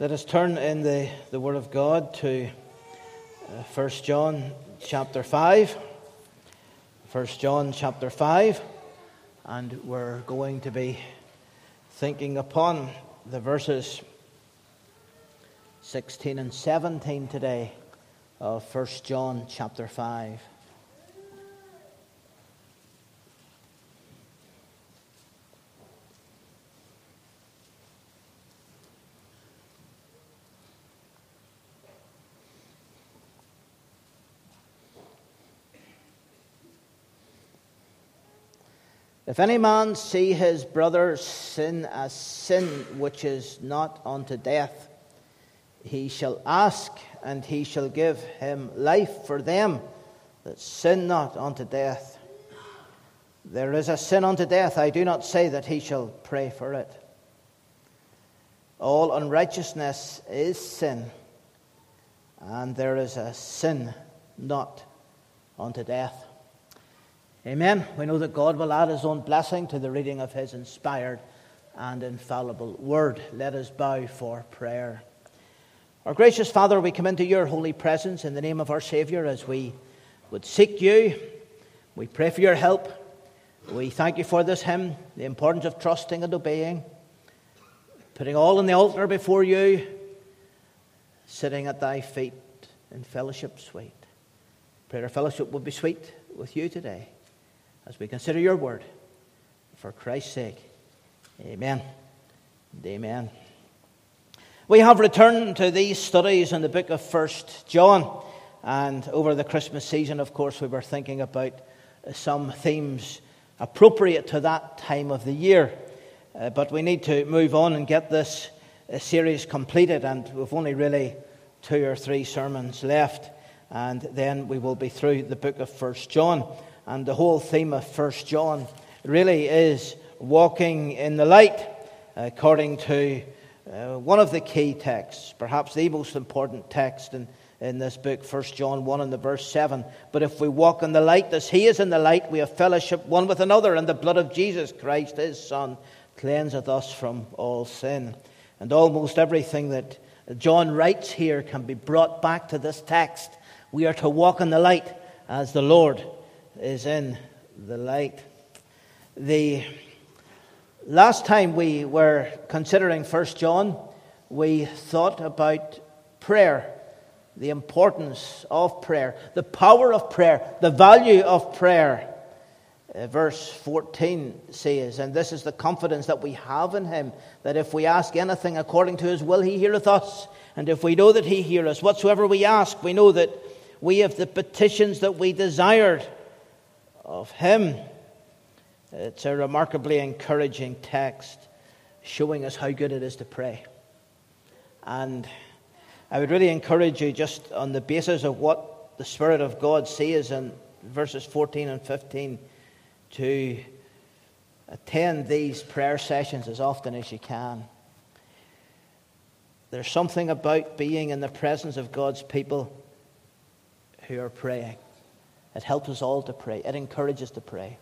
Let us turn in the, the Word of God to uh, 1 John chapter 5. 1 John chapter 5. And we're going to be thinking upon the verses 16 and 17 today of 1 John chapter 5. If any man see his brother sin a sin which is not unto death, he shall ask, and he shall give him life for them that sin not unto death. There is a sin unto death. I do not say that he shall pray for it. All unrighteousness is sin, and there is a sin not unto death. Amen. We know that God will add his own blessing to the reading of his inspired and infallible word. Let us bow for prayer. Our gracious Father, we come into your holy presence in the name of our Savior as we would seek you. We pray for your help. We thank you for this hymn, the importance of trusting and obeying, putting all on the altar before you, sitting at thy feet in fellowship sweet. Pray our fellowship will be sweet with you today as we consider your word. For Christ's sake, amen amen. We have returned to these studies in the book of First John, and over the Christmas season, of course, we were thinking about some themes appropriate to that time of the year. Uh, but we need to move on and get this uh, series completed, and we've only really two or three sermons left, and then we will be through the book of First John. And the whole theme of First John really is walking in the light, according to uh, one of the key texts, perhaps the most important text in, in this book, 1 John 1 and the verse 7. But if we walk in the light as he is in the light, we have fellowship one with another, and the blood of Jesus Christ, his Son, cleanseth us from all sin. And almost everything that John writes here can be brought back to this text. We are to walk in the light as the Lord is in the light. The last time we were considering 1 John, we thought about prayer, the importance of prayer, the power of prayer, the value of prayer. Uh, verse 14 says, And this is the confidence that we have in him, that if we ask anything according to his will, he heareth us. And if we know that he heareth us, whatsoever we ask, we know that we have the petitions that we desired of Him. It's a remarkably encouraging text showing us how good it is to pray. And I would really encourage you, just on the basis of what the Spirit of God says in verses 14 and 15, to attend these prayer sessions as often as you can. There's something about being in the presence of God's people who are praying. It helps us all to pray. It encourages to pray.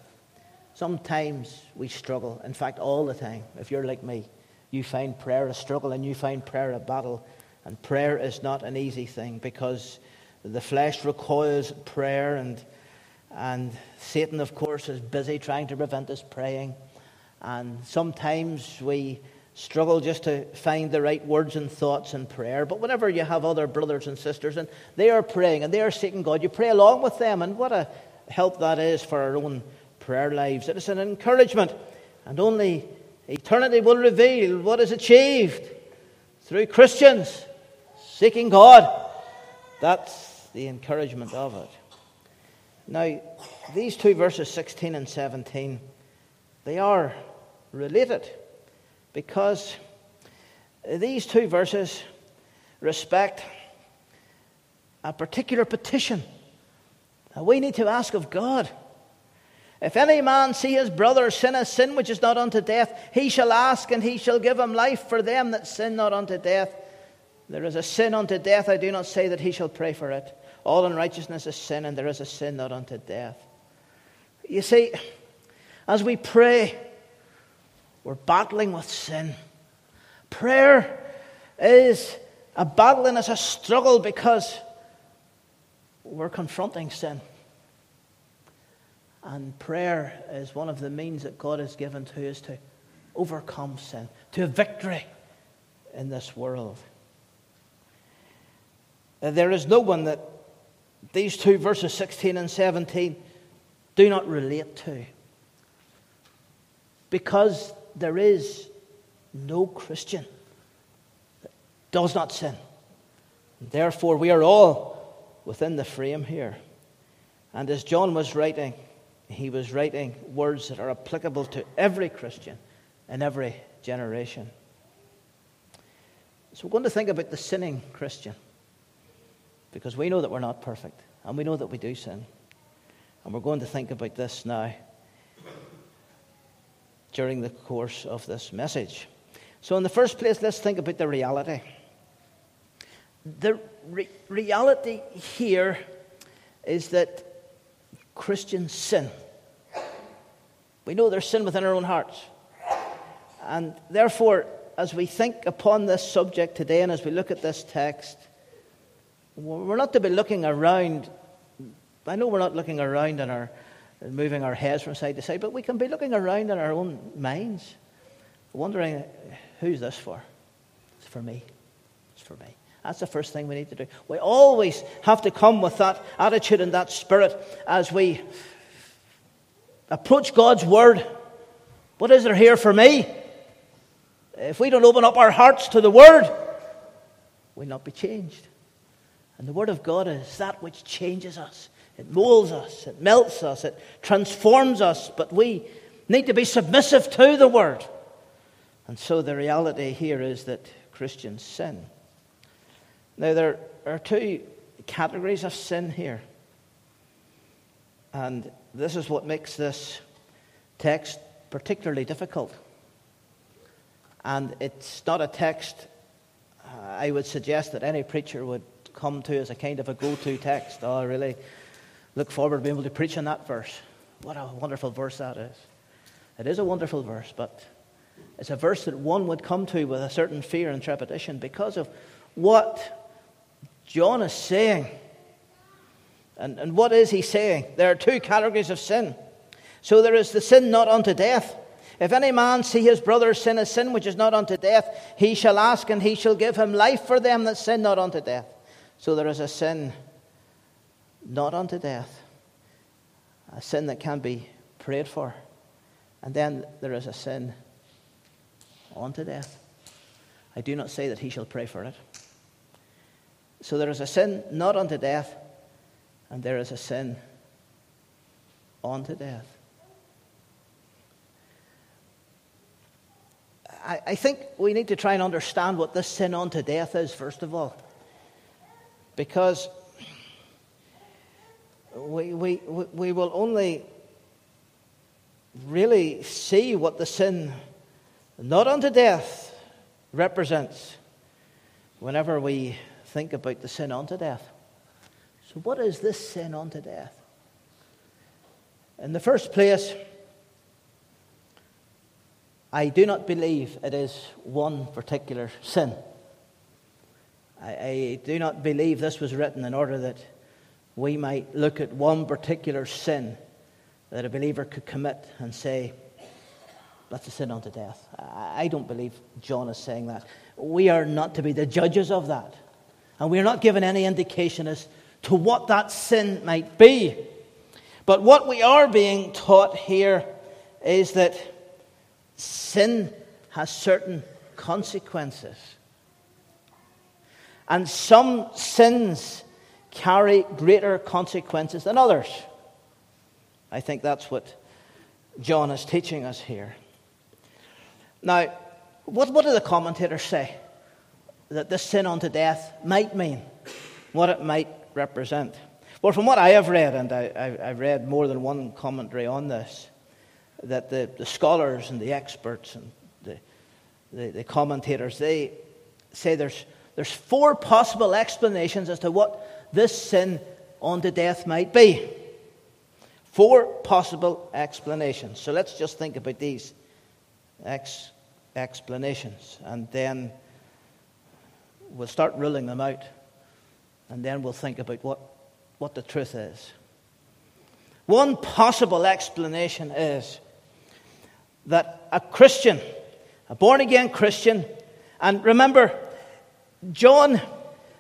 Sometimes we struggle. In fact, all the time. If you're like me, you find prayer a struggle and you find prayer a battle. And prayer is not an easy thing because the flesh recoils prayer, and, and Satan, of course, is busy trying to prevent us praying. And sometimes we struggle just to find the right words and thoughts in prayer. But whenever you have other brothers and sisters and they are praying and they are seeking God, you pray along with them. And what a help that is for our own prayer lives. It is an encouragement. And only eternity will reveal what is achieved through Christians seeking God. That's the encouragement of it. Now, these two verses, 16 and 17, they are related because these two verses respect a particular petition that we need to ask of God. If any man see his brother sin a sin which is not unto death, he shall ask, and he shall give him life for them that sin not unto death. There is a sin unto death, I do not say that he shall pray for it. All unrighteousness is sin, and there is a sin not unto death. You see, as we pray, we're battling with sin. Prayer is a battle and it's a struggle because we're confronting sin. And prayer is one of the means that God has given to us to overcome sin, to victory in this world. Uh, there is no one that these two verses 16 and 17 do not relate to. Because there is no Christian that does not sin. Therefore, we are all within the frame here. And as John was writing, he was writing words that are applicable to every Christian in every generation. So we're going to think about the sinning Christian because we know that we're not perfect and we know that we do sin. And we're going to think about this now during the course of this message. So, in the first place, let's think about the reality. The re- reality here is that Christians sin. We know there's sin within our own hearts. And therefore, as we think upon this subject today and as we look at this text, we're not to be looking around. I know we're not looking around in our, moving our heads from side to side, but we can be looking around in our own minds, wondering, who's this for? It's for me. It's for me. That's the first thing we need to do. We always have to come with that attitude and that spirit as we approach God's Word. What is there here for me? If we don't open up our hearts to the Word, we'll not be changed. And the Word of God is that which changes us. It molds us, it melts us, it transforms us, but we need to be submissive to the Word. And so the reality here is that Christians sin. Now, there are two categories of sin here. And this is what makes this text particularly difficult. And it's not a text uh, I would suggest that any preacher would come to as a kind of a go to text. Oh, really look forward to being able to preach on that verse. What a wonderful verse that is. It is a wonderful verse, but it's a verse that one would come to with a certain fear and trepidation because of what John is saying. And, and what is he saying? There are two categories of sin. So there is the sin not unto death. If any man see his brother sin a sin which is not unto death, he shall ask, and he shall give him life for them that sin not unto death. So there is a sin not unto death, a sin that can be prayed for. And then there is a sin unto death. I do not say that he shall pray for it. So there is a sin not unto death, and there is a sin unto death. I, I think we need to try and understand what this sin unto death is, first of all. Because we, we, we will only really see what the sin not unto death represents whenever we think about the sin unto death. So, what is this sin unto death? In the first place, I do not believe it is one particular sin. I, I, do not believe this was written in order that we might look at one particular sin that a believer could commit and say, that's a sin unto death. I, don't believe John is saying that. We are not to be the judges of that. And we are not given any indication as to what that sin might be. But what we are being taught here is that sin has certain consequences. And some sins carry greater consequences than others. I think that's what John is teaching us here. Now, what, what do the commentators say that this sin unto death might mean? What it might represent? Well, from what I have read, and I, have read more than one commentary on this, that the, the scholars and the experts and the, the, the commentators, they say there's, there's four possible explanations as to what this sin unto death might be. Four possible explanations. So let's just think about these ex- explanations and then we'll start ruling them out, and then we'll think about what, what the truth is. One possible explanation is that a Christian, a born again Christian, and remember, John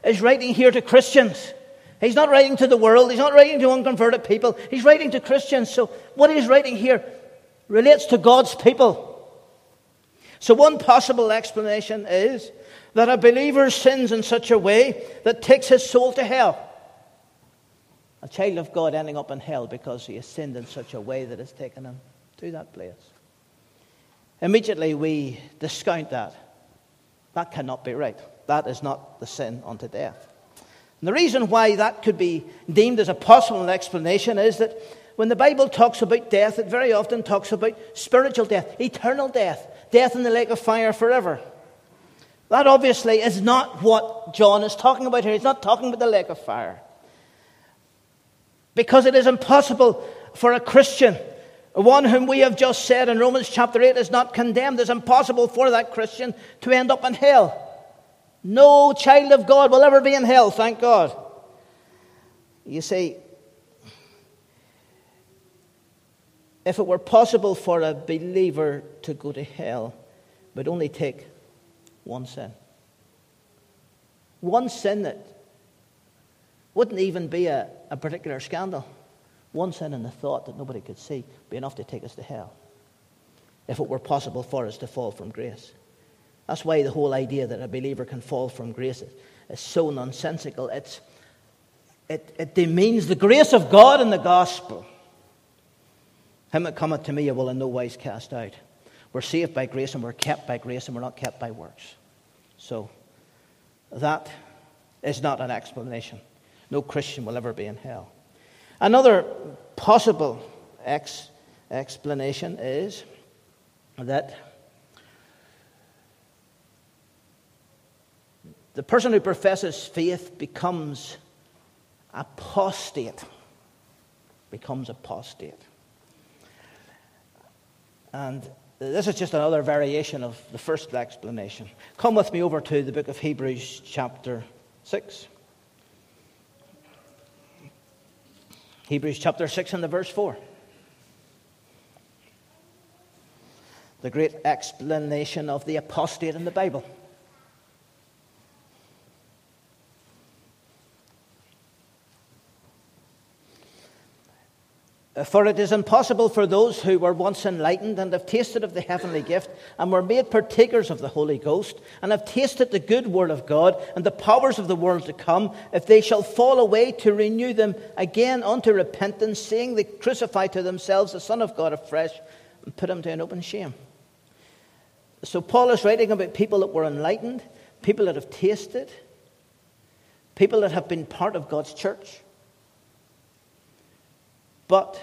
is writing here to Christians. He's not writing to the world, he's not writing to unconverted people, he's writing to Christians. So, what he's writing here relates to God's people. So, one possible explanation is that a believer sins in such a way that takes his soul to hell. A child of God ending up in hell because he has sinned in such a way that has taken him to that place. Immediately we discount that. That cannot be right. That is not the sin unto death. And the reason why that could be deemed as a possible explanation is that when the Bible talks about death, it very often talks about spiritual death, eternal death, death in the lake of fire forever. That obviously is not what John is talking about here. He's not talking about the lake of fire. Because it is impossible for a Christian, one whom we have just said in Romans chapter 8 is not condemned, it's impossible for that Christian to end up in hell. No child of God will ever be in hell, thank God. You see, if it were possible for a believer to go to hell, it would only take one sin. One sin that wouldn't even be a, a particular scandal. One sin in the thought that nobody could see be enough to take us to hell if it were possible for us to fall from grace. That's why the whole idea that a believer can fall from grace is, is so nonsensical. It's, it, it demeans the grace of God in the gospel. Him that cometh to me I will in no wise cast out. We're saved by grace and we're kept by grace and we're not kept by works. So that is not an explanation. No Christian will ever be in hell. Another possible ex- explanation is that the person who professes faith becomes apostate. Becomes apostate. And this is just another variation of the first explanation. Come with me over to the book of Hebrews, chapter 6. Hebrews chapter 6 and the verse 4. The great explanation of the apostate in the Bible. For it is impossible for those who were once enlightened and have tasted of the heavenly gift and were made partakers of the Holy Ghost and have tasted the good word of God and the powers of the world to come, if they shall fall away to renew them again unto repentance, seeing they crucify to themselves the Son of God afresh and put him to an open shame. So Paul is writing about people that were enlightened, people that have tasted, people that have been part of God's church. But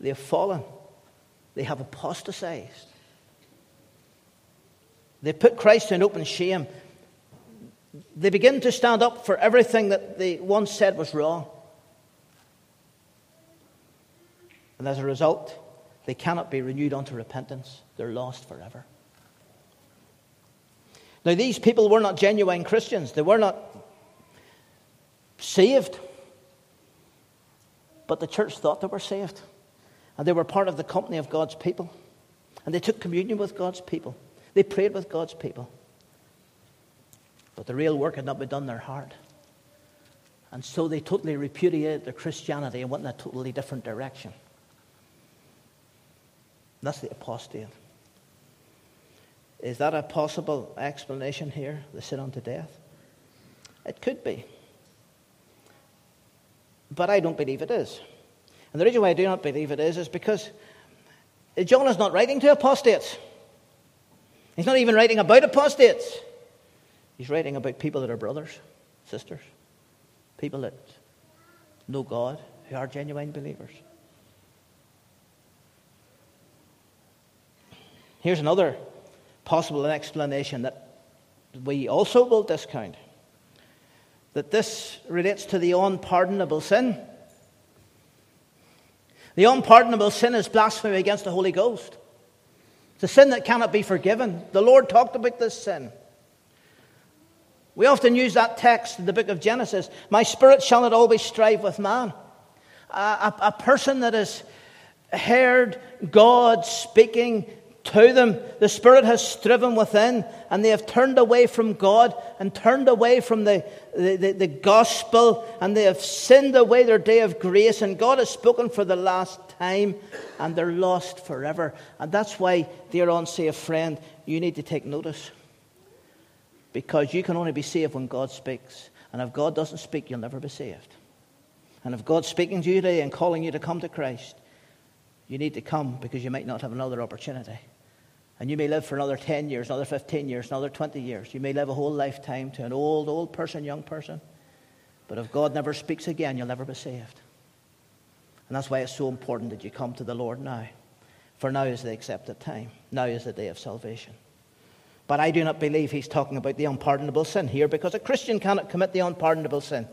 they have fallen. They have apostatized. They put Christ an open shame. They begin to stand up for everything that they once said was wrong. And as a result, they cannot be renewed unto repentance. They're lost forever. Now, these people were not genuine Christians. They were not saved. But the church thought they were saved. And they were part of the company of God's people. And they took communion with God's people. They prayed with God's people. But the real work had not been done in their heart. And so they totally repudiated their Christianity and went in a totally different direction. That's the apostate. Is that a possible explanation here, the sin unto death? It could be. But I don't believe it is. And the reason why I do not believe it is, is because John is not writing to apostates. He's not even writing about apostates. He's writing about people that are brothers, sisters, people that know God, who are genuine believers. Here's another possible explanation that we also will discount that this relates to the unpardonable sin. The unpardonable sin is blasphemy against the Holy Ghost. It's a sin that cannot be forgiven. The Lord talked about this sin. We often use that text in the book of Genesis My spirit shall not always strive with man. A, a, a person that has heard God speaking to them. The Spirit has striven within, and they have turned away from God and turned away from the, the, the, the, gospel, and they have sinned away their day of grace, and God has spoken for the last time, and they're lost forever. And that's why, dear unsafe friend, you need to take notice. Because you can only be saved when God speaks. And if God doesn't speak, you'll never be saved. And if God's speaking to you today and calling you to come to Christ, you need to come because you might not have another opportunity. And you may live for another 10 years, another 15 years, another 20 years. You may live a whole lifetime to an old, old person, young person. But if God never speaks again, you'll never be saved. And that's why it's so important that you come to the Lord now. For now is the accepted time. Now is the day of salvation. But I do not believe he's talking about the unpardonable sin here because a Christian cannot commit the unpardonable sin.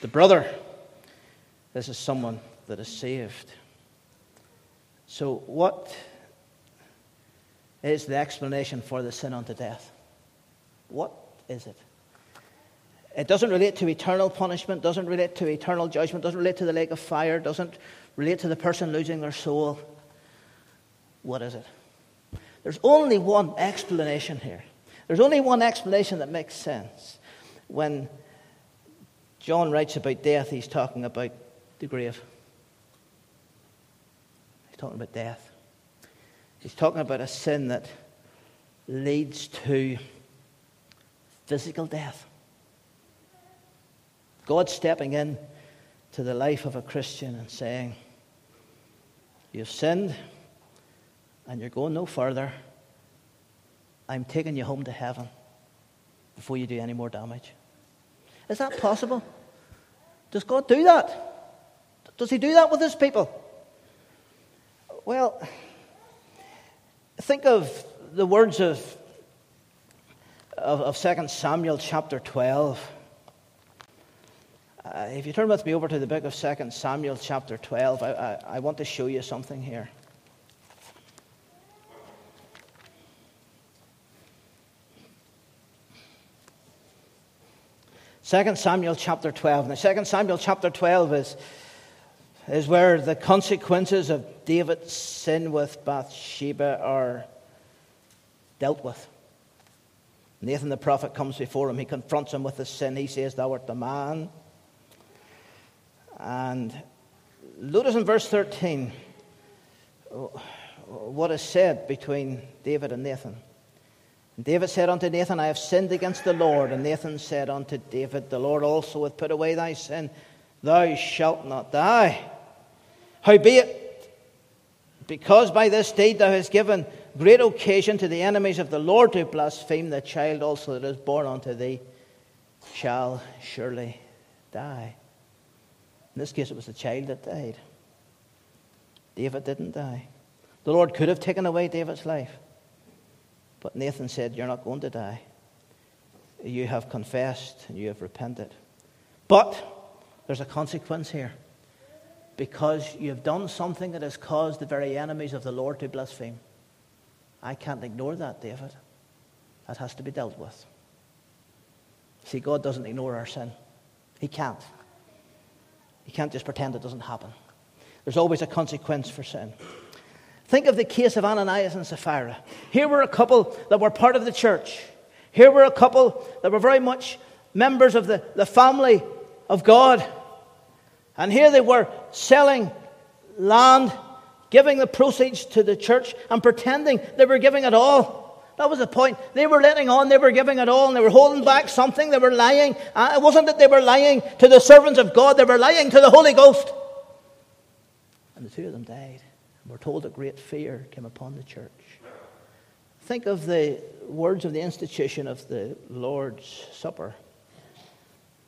The brother, this is someone that is saved. So, what is the explanation for the sin unto death? What is it? It doesn't relate to eternal punishment, doesn't relate to eternal judgment, doesn't relate to the lake of fire, doesn't relate to the person losing their soul. What is it? There's only one explanation here. There's only one explanation that makes sense. When John writes about death, he's talking about the grave. Talking about death. He's talking about a sin that leads to physical death. God stepping in to the life of a Christian and saying, You've sinned and you're going no further. I'm taking you home to heaven before you do any more damage. Is that possible? Does God do that? Does He do that with His people? Well, think of the words of, of, of 2 Samuel chapter 12. Uh, if you turn with me over to the book of 2 Samuel chapter 12, I, I, I want to show you something here. Second Samuel chapter 12. Now, Second Samuel chapter 12 is is where the consequences of David's sin with Bathsheba are dealt with. Nathan the prophet comes before him. He confronts him with his sin. He says, Thou art the man. And notice in verse 13 what is said between David and Nathan. And David said unto Nathan, I have sinned against the Lord. And Nathan said unto David, The Lord also hath put away thy sin. Thou shalt not die. Howbeit, because by this deed thou hast given great occasion to the enemies of the Lord to blaspheme, the child also that is born unto thee shall surely die. In this case, it was the child that died. David didn't die. The Lord could have taken away David's life. But Nathan said, You're not going to die. You have confessed and you have repented. But there's a consequence here because you've done something that has caused the very enemies of the Lord to blaspheme. I can't ignore that, David. That has to be dealt with. See, God doesn't ignore our sin. He can't. He can't just pretend it doesn't happen. There's always a consequence for sin. Think of the case of Ananias and Sapphira. Here were a couple that were part of the church. Here were a couple that were very much members of the, the family of God. And here they were selling land, giving the proceeds to the church, and pretending they were giving it all. That was the point. They were letting on they were giving it all, and they were holding back something. They were lying. Uh, it wasn't that they were lying to the servants of God, they were lying to the Holy Ghost. And the two of them died. And we're told that great fear came upon the church. Think of the words of the institution of the Lord's Supper.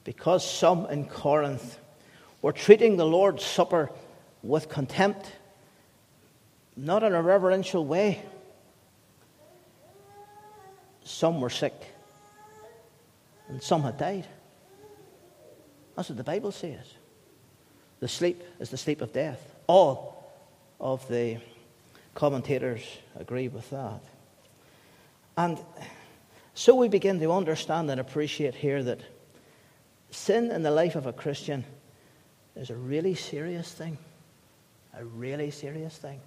Because some in Corinth were treating the Lord's Supper with contempt, not in a reverential way. Some were sick, and some had died. That's what the Bible says. The sleep is the sleep of death. All of the commentators agree with that. And So we begin to understand and appreciate here that sin in the life of a Christian is a really serious thing. A really serious thing.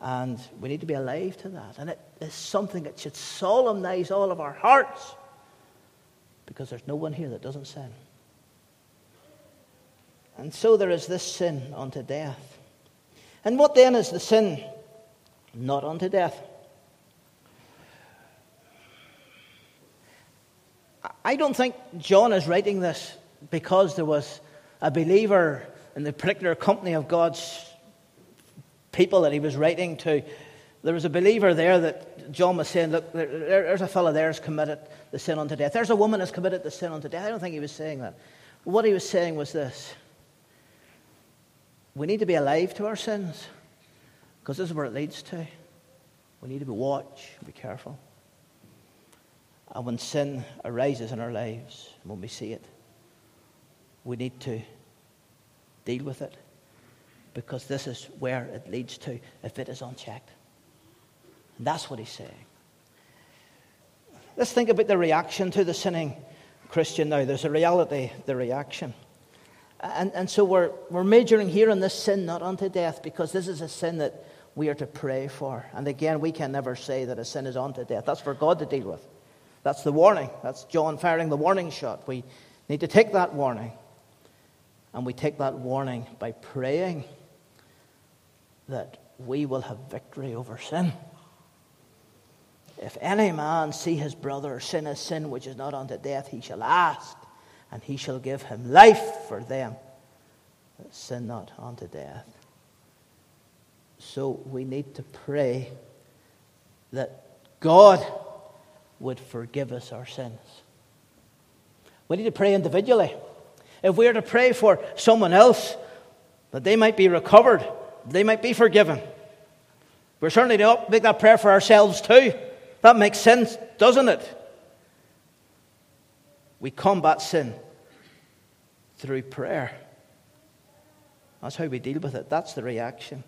And we need to be alive to that. And it is something that should solemnize all of our hearts because there's no one here that doesn't sin. And so there is this sin unto death. And what then is the sin not unto death? I don't think John is writing this because there was a believer in the particular company of God's people that he was writing to. There was a believer there that John was saying, Look, there's a fellow there who's committed the sin unto death. There's a woman who's committed the sin unto death. I don't think he was saying that. What he was saying was this we need to be alive to our sins because this is where it leads to. We need to be watch, be careful. And when sin arises in our lives, when we see it, we need to deal with it because this is where it leads to if it is unchecked. And that's what he's saying. Let's think about the reaction to the sinning Christian now. There's a reality, the reaction. And, and so we're, we're majoring here on this sin, not unto death, because this is a sin that we are to pray for. And again, we can never say that a sin is unto death. That's for God to deal with. That's the warning. That's John firing the warning shot. We need to take that warning. And we take that warning by praying that we will have victory over sin. If any man see his brother sin a sin which is not unto death, he shall ask, and he shall give him life for them that sin not unto death. So we need to pray that God would forgive us our sins. We need to pray individually. If we are to pray for someone else, that they might be recovered, they might be forgiven. We're certainly to make that prayer for ourselves too. That makes sense, doesn't it? We combat sin through prayer. That's how we deal with it. That's the reaction.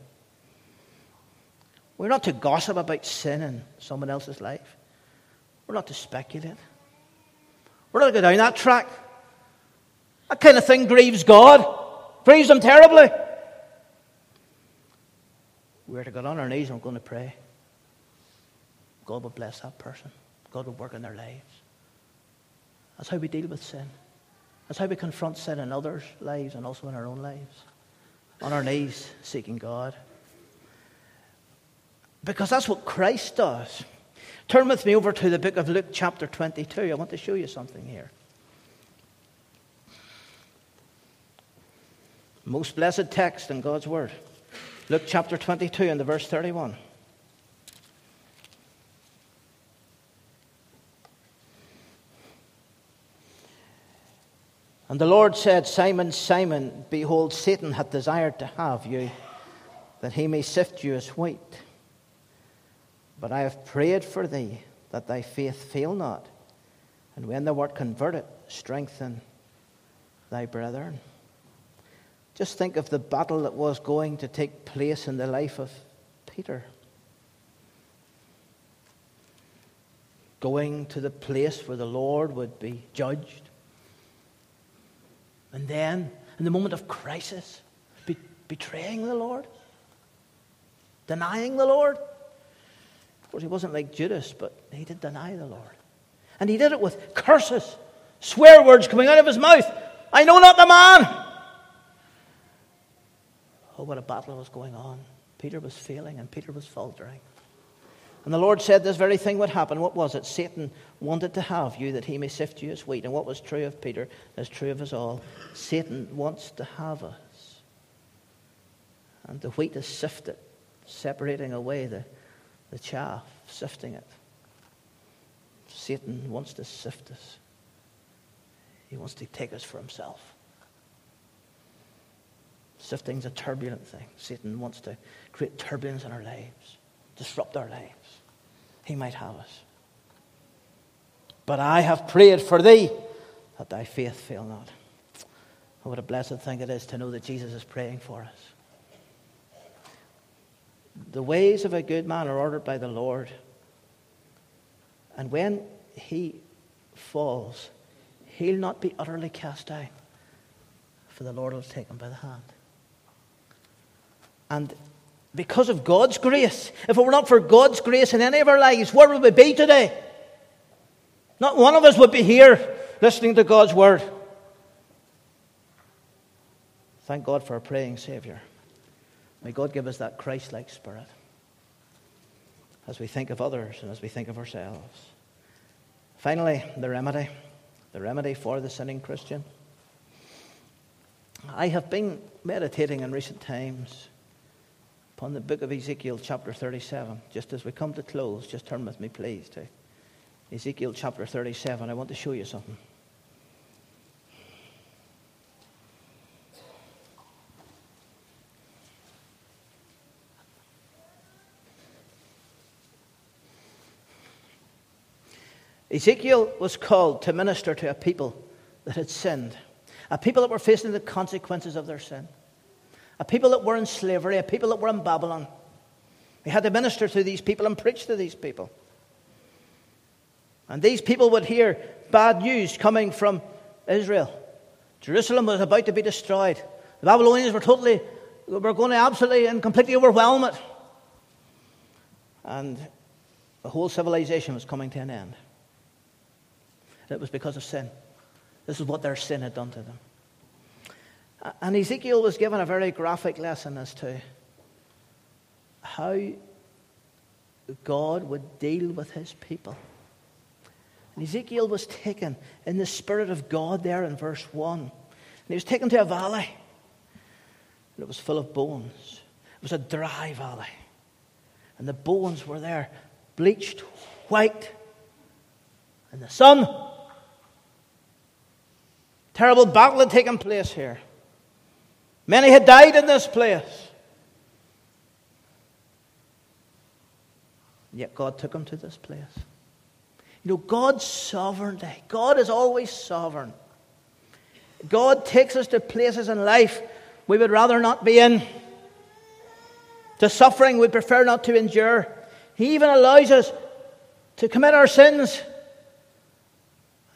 We're not to gossip about sin in someone else's life. We're not to speculate. We're not to go down that track. That kind of thing grieves God, grieves Him terribly. We're to get on our knees and we're going to pray. God will bless that person. God will work in their lives. That's how we deal with sin. That's how we confront sin in others' lives and also in our own lives. On our knees, seeking God. Because that's what Christ does. Turn with me over to the book of Luke, chapter 22. I want to show you something here. Most blessed text in God's Word. Luke chapter 22 and the verse 31. And the Lord said, Simon, Simon, behold, Satan hath desired to have you, that he may sift you as wheat. But I have prayed for thee, that thy faith fail not. And when thou art converted, strengthen thy brethren. Just think of the battle that was going to take place in the life of Peter. Going to the place where the Lord would be judged. And then, in the moment of crisis, be- betraying the Lord, denying the Lord. Of course, he wasn't like Judas, but he did deny the Lord. And he did it with curses, swear words coming out of his mouth. I know not the man. What a battle was going on. Peter was failing and Peter was faltering. And the Lord said this very thing would happen. What was it? Satan wanted to have you that he may sift you as wheat. And what was true of Peter is true of us all. Satan wants to have us. And the wheat is sifted, separating away the, the chaff, sifting it. Satan wants to sift us, he wants to take us for himself. Sifting's a turbulent thing. Satan wants to create turbulence in our lives, disrupt our lives. He might have us. But I have prayed for thee that thy faith fail not. Oh, what a blessed thing it is to know that Jesus is praying for us. The ways of a good man are ordered by the Lord. And when he falls, he'll not be utterly cast down, for the Lord will take him by the hand. And because of God's grace, if it were not for God's grace in any of our lives, where would we be today? Not one of us would be here listening to God's word. Thank God for a praying Savior. May God give us that Christ like spirit as we think of others and as we think of ourselves. Finally, the remedy. The remedy for the sinning Christian. I have been meditating in recent times upon the book of Ezekiel, chapter 37. Just as we come to close, just turn with me, please, to Ezekiel chapter 37. I want to show you something. Ezekiel was called to minister to a people that had sinned, a people that were facing the consequences of their sin, a people that were in slavery, a people that were in Babylon. He had to minister to these people and preach to these people. And these people would hear bad news coming from Israel. Jerusalem was about to be destroyed. The Babylonians were totally, were going to absolutely and completely overwhelm it. And the whole civilization was coming to an end. It was because of sin. This is what their sin had done to them. And Ezekiel was given a very graphic lesson as to how God would deal with his people. And Ezekiel was taken in the Spirit of God there in verse 1. And he was taken to a valley. And it was full of bones. It was a dry valley. And the bones were there, bleached white in the sun. Terrible battle had taken place here. Many had died in this place. Yet God took them to this place. You know, God's sovereignty. God is always sovereign. God takes us to places in life we would rather not be in, to suffering we prefer not to endure. He even allows us to commit our sins.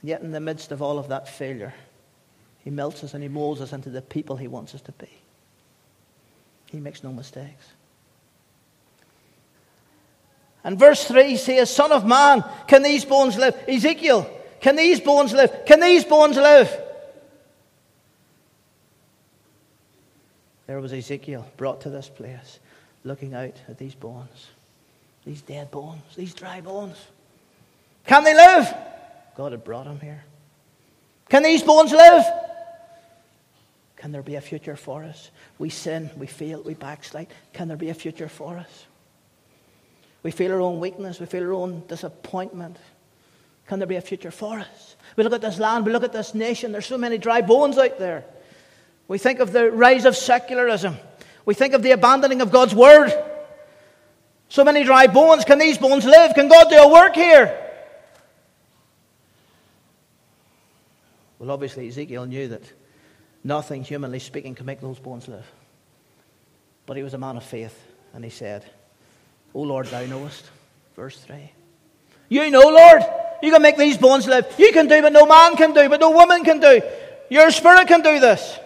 And yet, in the midst of all of that failure, he melts us and He molds us into the people He wants us to be. He makes no mistakes. And verse 3 says, Son of man, can these bones live? Ezekiel, can these bones live? Can these bones live? There was Ezekiel brought to this place, looking out at these bones, these dead bones, these dry bones. Can they live? God had brought him here. Can these bones live? Can there be a future for us? We sin, we fail, we backslide. Can there be a future for us? We feel our own weakness, we feel our own disappointment. Can there be a future for us? We look at this land, we look at this nation, there's so many dry bones out there. We think of the rise of secularism, we think of the abandoning of God's word. So many dry bones. Can these bones live? Can God do a work here? Well, obviously, Ezekiel knew that Nothing, humanly speaking, can make those bones live. But he was a man of faith, and he said, O Lord, thou knowest. Verse 3. You know, Lord, you can make these bones live. You can do what no man can do, but no woman can do. Your spirit can do this.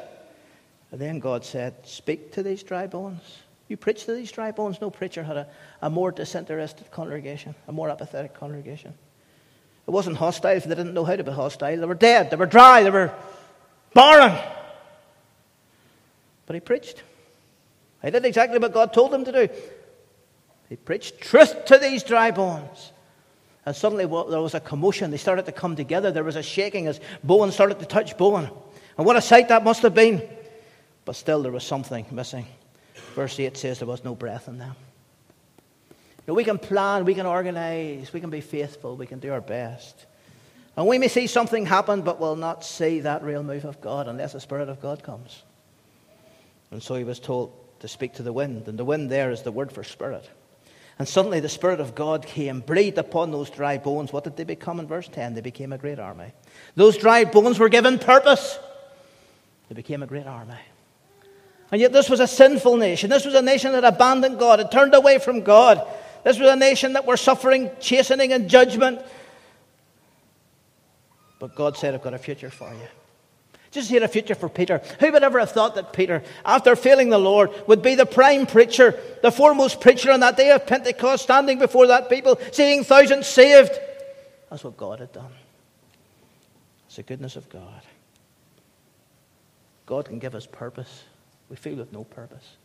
And then God said, Speak to these dry bones. You preach to these dry bones. No preacher had a, a more disinterested congregation, a more apathetic congregation. It wasn't hostile they didn't know how to be hostile. They were dead, they were dry, they were barren. But he preached. He did exactly what God told him to do. He preached truth to these dry bones. And suddenly there was a commotion. They started to come together. There was a shaking as bone started to touch bone. And what a sight that must have been. But still, there was something missing. Verse 8 says there was no breath in them. Know, we can plan, we can organize, we can be faithful, we can do our best. And we may see something happen, but we'll not see that real move of God unless the Spirit of God comes. And so he was told to speak to the wind. And the wind there is the word for spirit. And suddenly the Spirit of God came, breathed upon those dry bones. What did they become in verse 10? They became a great army. Those dry bones were given purpose. They became a great army. And yet, this was a sinful nation. This was a nation that abandoned God, had turned away from God. This was a nation that were suffering chastening and judgment. But God said, I've got a future for you. Just had a future for Peter. Who would ever have thought that Peter, after failing the Lord, would be the prime preacher, the foremost preacher on that day of Pentecost, standing before that people, seeing thousands saved? That's what God had done. It's the goodness of God. God can give us purpose. We feel with no purpose.